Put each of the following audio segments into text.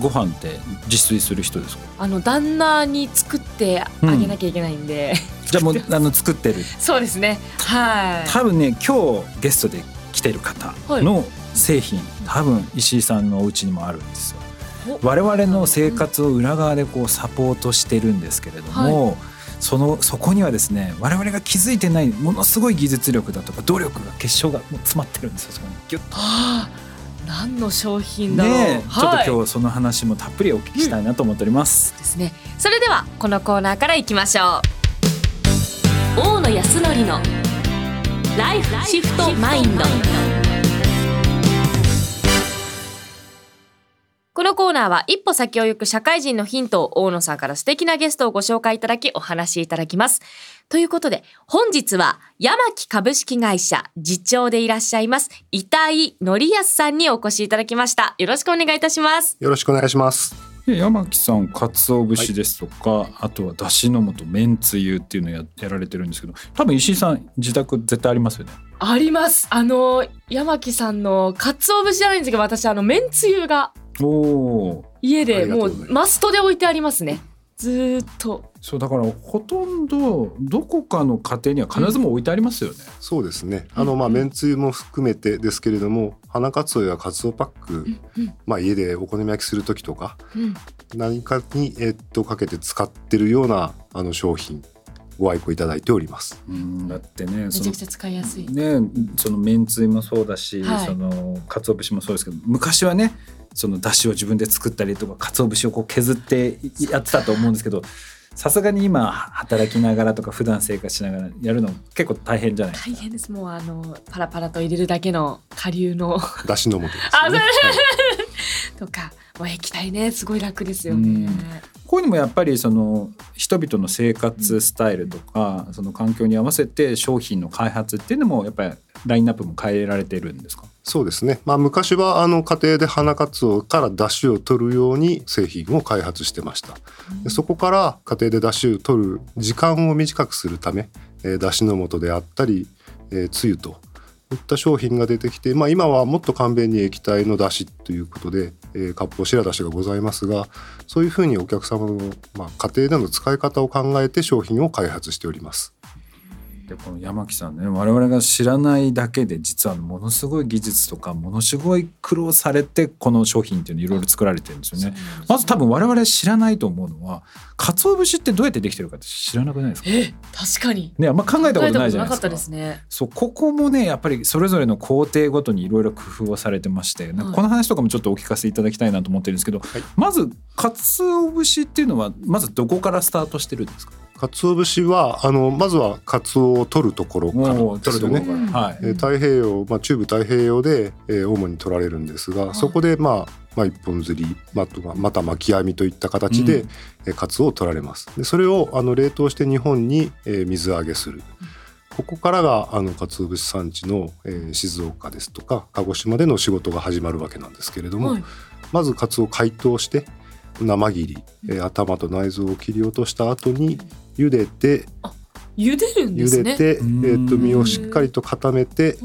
ご飯って自炊する人ですか、あの旦那に作ってあげなきゃいけないんで、じゃあもうあの作ってる。そうですね。はい。多分ね今日ゲストで来てる方の製品、多分石井さんのお家にもあるんですよ。我々の生活を裏側でこうサポートしてるんですけれども、はい。そのそこにはですね我々が気づいてないものすごい技術力だとか努力が結晶が詰まってるんですよそこに。ギュッと。はあ何の商品だろう、ね、ちょっと今日その話もたっぷりお聞きしたいなと思っております、うん、ですね。それではこのコーナーからいきましょう。大野康則のライフシフトマインドのコーナーは一歩先を行く社会人のヒントを大野さんから素敵なゲストをご紹介いただきお話しいただきます。ということで、本日は山木株式会社次長でいらっしゃいます、板井則康さんにお越しいただきました。よろしくお願いいたします。よろしくお願いします。山木さん鰹節ですとか、はい、あとはだしの素めんつゆっていうのをややられてるんですけど多分石井さん自宅絶対ありますよねありますあの山木さんの鰹節じゃないんですけど私あのめんつゆが家でもうマストで置いてありますね。ずっと。そうだからほとんどどこかの家庭には必ずも置いてありますよね、うん、そうですね。あのまあめんつゆも含めてですけれども花かつおやかつおパック、うん、まあ家でお好み焼きする時とか、うん、何かにえっとかけて使ってるようなあの商品ご愛顧いただいております。うん、だってね、めちゃくちゃ使いやすい。ね、そのめんつゆもそうだし、はい、その鰹節もそうですけど、昔はね、その出汁を自分で作ったりとか鰹節をこう削ってやってたと思うんですけどさすがに今働きながらとか普段生活しながらやるの結構大変じゃない大変です。もうあのパラパラと入れるだけの下流の。出汁の素です、ね、あ、はい、とかもう液体ね。すごい楽ですよね。こういうのもやっぱりその人々の生活スタイルとか、その環境に合わせて商品の開発っていうのもやっぱりラインナップも変えられてるんですか？そうですね、まあ、昔はあの家庭で花かつおから出汁を取るように製品を開発してました。でそこから家庭で出汁を取る時間を短くするため、えー、出汁の素であったり、えー、つゆといった商品が出てきて、まあ、今はもっと簡便に液体の出汁ということで、えー、割烹白だしがございますがそういうふうにお客様の、まあ、家庭での使い方を考えて商品を開発しております。でこの山木さんね我々が知らないだけで実はものすごい技術とかものすごい苦労されてこの商品っていうのいろいろ作られてるんですよね。まず多分我々知らないと思うのは鰹節ってどうやってできてるかって知らなくないですかえ確かに。ねあんま考えたことないじゃないですか。ですね、そうここもねやっぱりそれぞれの工程ごとにいろいろ工夫をされてましてなんかこの話とかもちょっとお聞かせいただきたいなと思ってるんですけど、はい、まず鰹節っていうのはまずどこからスタートしてるんですか？鰹節はあのまずはカツオを取るところからです。はい、太平洋、まあ、中部太平洋で、えー、主に取られるんですが、はい、そこで、まあ、まあ一本釣り、まあ、また巻き網といった形で、うん、カツオを取られます。でそれをあの冷凍して日本に、えー、水揚げする。ここからがあの鰹節産地の、えー、静岡ですとか鹿児島での仕事が始まるわけなんですけれども、はい、まずカツオを解凍して生切り、えー、頭と内臓を切り落とした後に茹でて茹でるんですね。茹でて、えー、と身をしっかりと固めて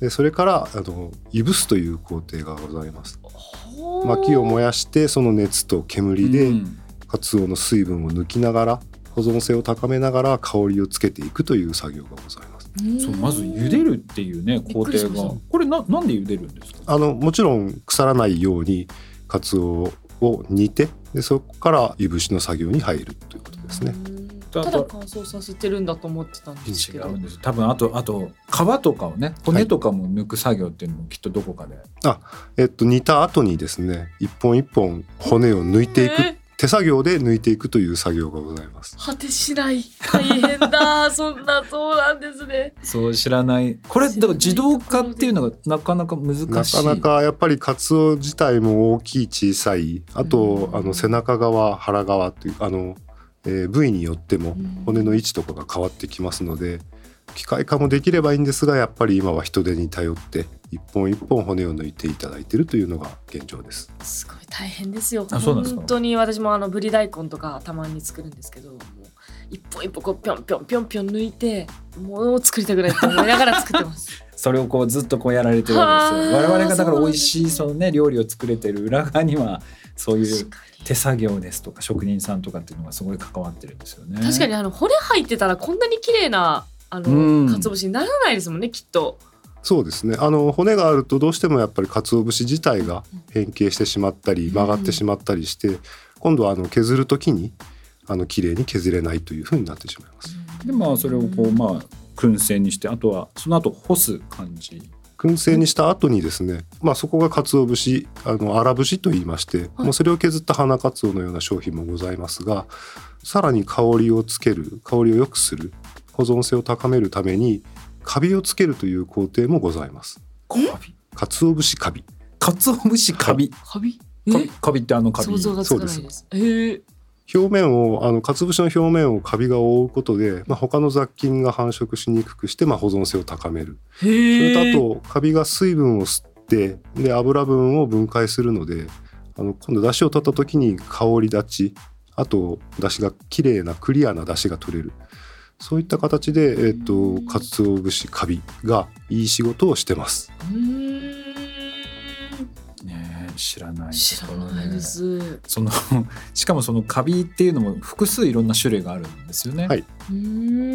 でそれからあのいぶすという工程がございます。薪を燃やしてその熱と煙でかつおの水分を抜きながら保存性を高めながら香りをつけていくという作業がございます。そうまず茹でるっていうね工程が。これななんで茹でるんですか？あのもちろん腐らないようにかつおを煮てでそこからいぶしの作業に入るということですね。ただ乾燥させてるんだと思ってたんですけど。違うんです。多分あとあと皮とかをね骨とかも抜く作業っていうのもきっとどこかで、はい、あえっと煮た後にですね一本一本骨を抜いていく、えー、手作業で抜いていくという作業がございます。果てしない。大変だ。そんなそうなんですね。そう知らない。これだから自動化っていうのがなかなか難しい。なかなかやっぱりカツオ自体も大きい小さい。あと、あの背中側腹側っていうあのえー、部位によっても骨の位置とかが変わってきますので機械化もできればいいんですがやっぱり今は人手に頼って一本一本骨を抜いていただいているというのが現状です。すごい大変ですよ。本当に私もあのぶり大根とかたまに作るんですけど、もう一本一本こうぴょんぴょんぴょんぴょん抜いてものを作りたくないと思いながら作ってます。それをこうずっとこうやられてるわけですよ。我々がだから美味しいそのね料理を作れてる裏側にはそういう手作業ですとか職人さんとかっていうのがすごい関わってるんですよね。確かにあの骨入ってたらこんなに綺麗なあの鰹節にならないですもんねきっと。そうですね。あの骨があるとどうしてもやっぱり鰹節自体が変形してしまったり曲がってしまったりして、今度はあの削る時にあの綺麗に削れないというふうになってしまいます。でまあそれをこうまあ燻製にしてあとはその後干す感じ燻製にした後にですね、まあ、そこが鰹節あの荒節と言いまして、はい、もうそれを削った花鰹のような商品もございますがさらに香りをつける香りを良くする保存性を高めるためにカビをつけるという工程もございます。カビ？鰹節カビ。鰹節カビ。カビ？カビ？ってあのカビ？想像がつかないです。えー表面をあの鰹節の表面をカビが覆うことで、まあ、他の雑菌が繁殖しにくくして、まあ、保存性を高める。それとあとカビが水分を吸ってで油分を分解するのであの今度出汁を取った時に香り立ちあと出汁が綺麗なクリアな出汁が取れる。そういった形で、えーと、と鰹節カビがいい仕事をしてます。知らない、知らないです。その しかもそのカビっていうのも複数いろんな種類があるんですよね。はい。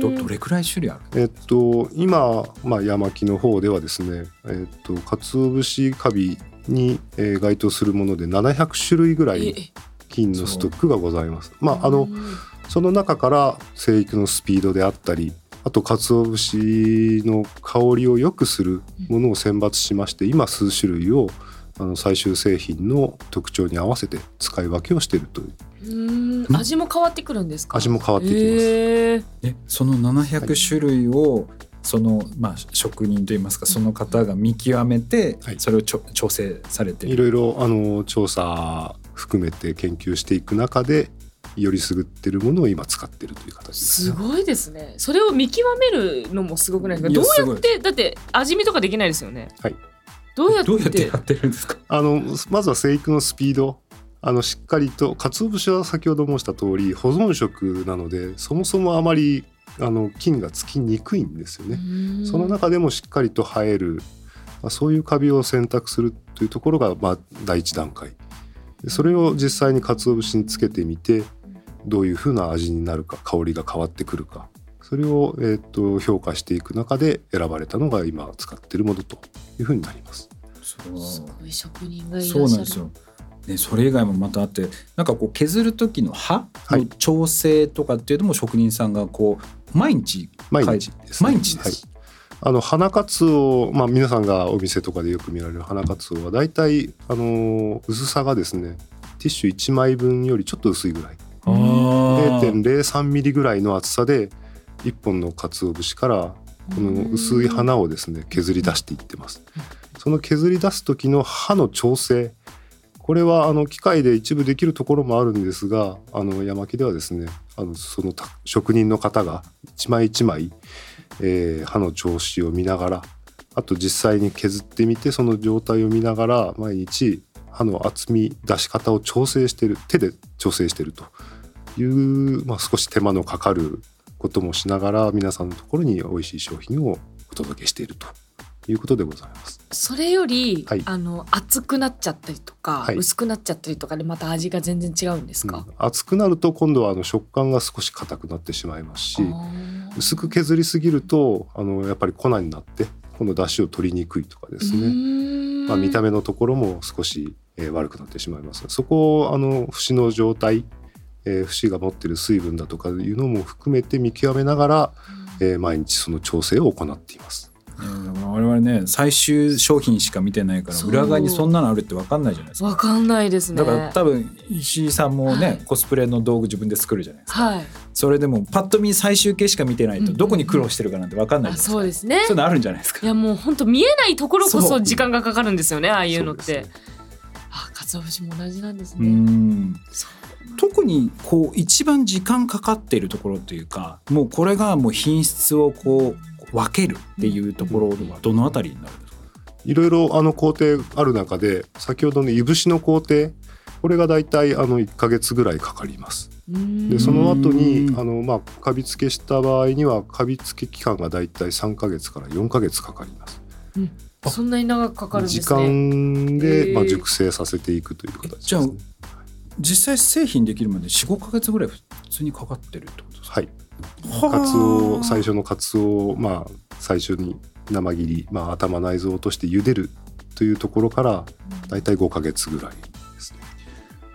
どどれくらい種類ある？えっと今、まあ、山木の方ではですねえっと鰹節カビに、えー、該当するもので700種類ぐらい菌のストックがございます。まああのその中から生育のスピードであったりあと鰹節の香りを良くするものを選抜しまして今数種類をあの最終製品の特徴に合わせて使い分けをしているという。味も変わってくるんですか？味も変わってきます。えー、その700種類を、はい、そのまあ職人といいますかその方が見極めて、それをちょ調整されていろいろあの調査含めて研究していく中でよりすぐってるものを今使ってるという形です。すごいですね。それを見極めるのもすごくないですか？どうやってだって味見とかできないですよね。はいどうやって？やってるんですか？あのまずは生育のスピード。あのしっかりと鰹節は先ほど申した通り保存食なのでそもそもあまりあの菌がつきにくいんですよね。その中でもしっかりと生える、まあ、そういうカビを選択するというところが、まあ、第一段階。それを実際に鰹節につけてみてどういうふうな味になるか香りが変わってくるかそれを、えーと、評価していく中で選ばれたのが今使っているものというふうになります。すごい職人がいそうなんですよ。ね、それ以外もまたあってなんかこう削る時の刃の調整とかっていうのも職人さんがこう毎日毎日です、ね、毎日です、はい。あの花かつお、まあ、皆さんがお店とかでよく見られる花かつおはだいたいあの薄さがですねティッシュ1枚分よりちょっと薄いぐらい。0.03ミリぐらいの厚さで1本の鰹節からこの薄い花をですね削り出していってます。その削り出す時の刃の調整これはあの機械で一部できるところもあるんですがあの山木ではですねあのその職人の方が一枚一枚、えー、刃の調子を見ながらあと実際に削ってみてその状態を見ながら毎日刃の厚み出し方を調整してる手で調整してるという、まあ、少し手間のかかることもしながら皆さんのところに美味しい商品をお届けしているということでございます。それより、はい、あの熱くなっちゃったりとか、はい、薄くなっちゃったりとかでまた味が全然違うんですか、うん、熱くなると今度はあの食感が少し硬くなってしまいますし薄く削りすぎるとあのやっぱり粉になってこの出汁を取りにくいとかですね、まあ、見た目のところも少し、えー、悪くなってしまいます。そこをあの節の状態えー、節が持ってる水分だとかいうのも含めて見極めながら、えー、毎日その調整を行っています。我々ね最終商品しか見てないから裏側にそんなのあるって分かんないじゃないですか。分かんないですね。だから多分石井さんもね、はい、コスプレの道具自分で作るじゃないですか、はい、それでもパッと見最終形しか見てないとどこに苦労してるかなんて分かんないですか、そうですね。そういうのあるんじゃないですか。いやもう本当見えないところこそ時間がかかるんですよねああいうのって、ね、あ鰹節も同じなんですね。うん。そう特にこう一番時間かかっているところというかもうこれがもう品質をこう分けるっていうところはどのあたりになるんですか？いろいろあの工程ある中で先ほどのいぶしの工程これがだいたいあの1か月ぐらいかかります。でその後にあのまあカビ付けした場合にはカビ付け期間がだいたい3か月から4か月かかります。うん、そんなに長くかかるんですね。時間でまあ熟成させていくという形です、ね、実際製品できるまで45か月ぐらい普通にかかってるってことですか？はい。カツオ最初のカツオをまあ最初に生切り、まあ、頭内臓として茹でるというところからだいたい5か月ぐらい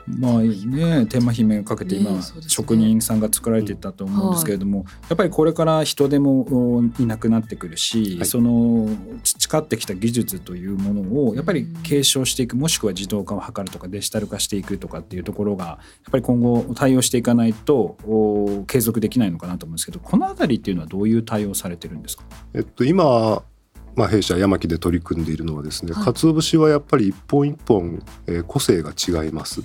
まあね。手間暇かけて今、職人さんが作られてたと思うんですけれども、やっぱりこれから人手もいなくなってくるし、その培ってきた技術というものをやっぱり継承していくもしくは自動化を図るとかデジタル化していくとかっていうところがやっぱり今後対応していかないと継続できないのかなと思うんですけどこの辺りっていうのはどういう対応されてるんですか、えっと、今まあ、弊社山木で取り組んでいるのはですね、はい、鰹節はやっぱり一本一本、えー、個性が違います。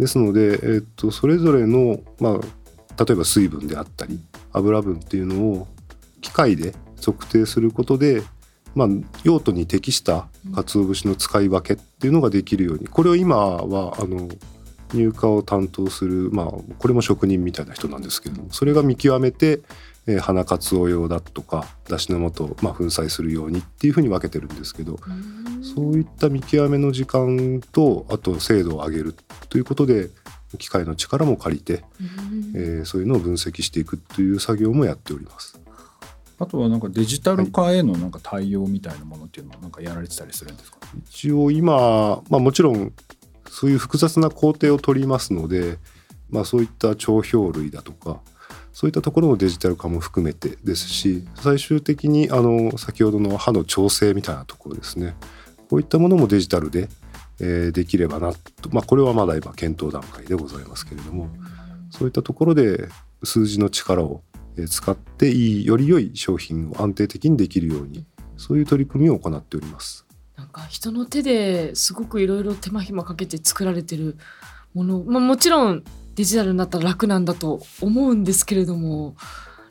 ですので、え、っとそれぞれの、まあ、例えば水分であったり油分っていうのを機械で測定することで、まあ、用途に適した鰹節の使い分けっていうのができるようにこれを今はあの入荷を担当する、まあ、これも職人みたいな人なんですけどもそれが見極めて、えー、花かつお用だとかだしの素を、まあ、粉砕するようにっていうふうに分けてるんですけどそういった見極めの時間とあと精度を上げるということで機械の力も借りて、えー、そういうのを分析していくという作業もやっております。あとはなんかデジタル化へのなんか対応みたいなものっていうのはなんかやられてたりするんですか、はい、一応今、まあ、もちろんそういう複雑な工程を取りますので、まあ、そういった帳票類だとかそういったところのデジタル化も含めてですし最終的にあの先ほどの歯の調整みたいなところですねこういったものもデジタルで、えー、できればなと、まあ、これはまだ今検討段階でございますけれども。そういったところで数字の力を使っていいより良い商品を安定的にできるようにそういう取り組みを行っております。なんか人の手ですごくいろいろ手間暇かけて作られてるもの、まあ、もちろんデジタルになったら楽なんだと思うんですけれども。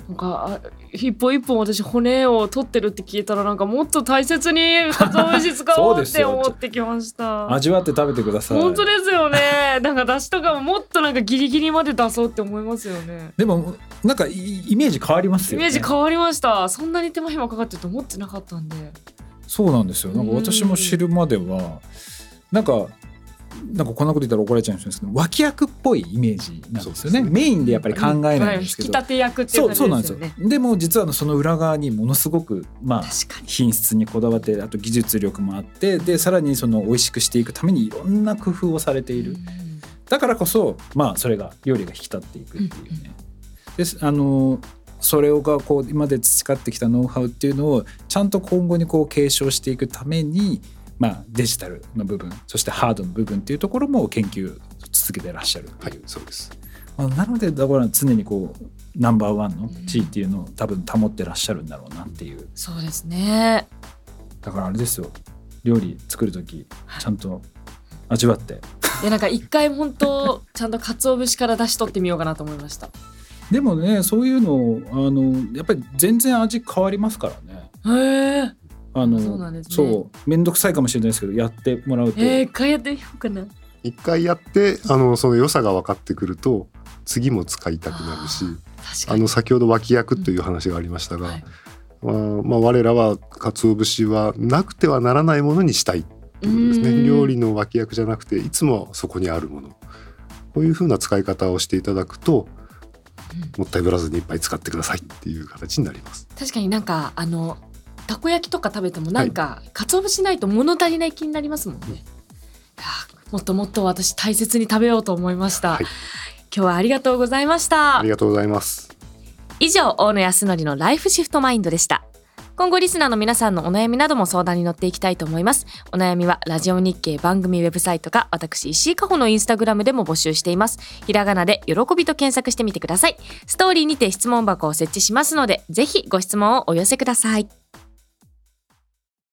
なんか一本一本私骨を取ってるって聞いたらなんかもっと大切に鰹節使おうって思ってきました。味わって食べてください。本当ですよね。なんか出汁とかももっとなんかギリギリまで出そうって思いますよね。でもなんかイメージ変わりますよね。イメージ変わりました。そんなに手間暇かかってると思ってなかったんで。そうなんですよ。なんか私も知るまではなんかなんかこんなこと言ったら怒られちゃうんですけど脇役っぽいイメージなんですよね、ね、メインでやっぱり考えないんですけど、引き立て役っていう感じですよ。ねそうなんですよでも実はその裏側にものすごくまあ品質にこだわってあと技術力もあってでさらにその美味しくしていくためにいろんな工夫をされている、だからこそまあそれが料理が引き立っていくっていうね、であのそれがこう今まで培ってきたノウハウっていうのをちゃんと今後にこう継承していくためにまあ、デジタルの部分そしてハードの部分っていうところも研究続けてらっしゃるはいそうです、まあ、なのでだから常にこうナンバーワンの地位っていうのを多分保ってらっしゃるんだろうなっていう、そうですね。だからあれですよ。料理作る時ちゃんと味わって。いやなんか一回本当 ちゃんと鰹節から出し取ってみようかなと思いました。でもねそういうのあのやっぱり全然味変わりますからね。へえあのそうなんですね。そう。面倒くさいかもしれないですけどやってもらうと。えー、一回やってみようかな。一回やってあのその良さが分かってくると次も使いたくなるしあの先ほど脇役という話がありましたが、うんはい、まあ、まあ我らは鰹節はなくてはならないものにしたいっていうですね。料理の脇役じゃなくていつもそこにあるもの。こういうふうな使い方をしていただくともったいぶらずにいっぱい使ってくださいっていう形になります。確かになんかあのたこ焼きとか食べてもなんか、はい、鰹節ないと物足りない気になりますもんね、うん、もっともっと私大切に食べようと思いました、はい、今日はありがとうございました。ありがとうございます。以上大野康則のライフシフトマインドでした。今後リスナーの皆さんのお悩みなども相談に乗っていきたいと思います。お悩みはラジオ日経番組ウェブサイトか私石井加穂のインスタグラムでも募集しています。ひらがなで喜びと検索してみてください。ストーリーにて質問箱を設置しますのでぜひご質問をお寄せください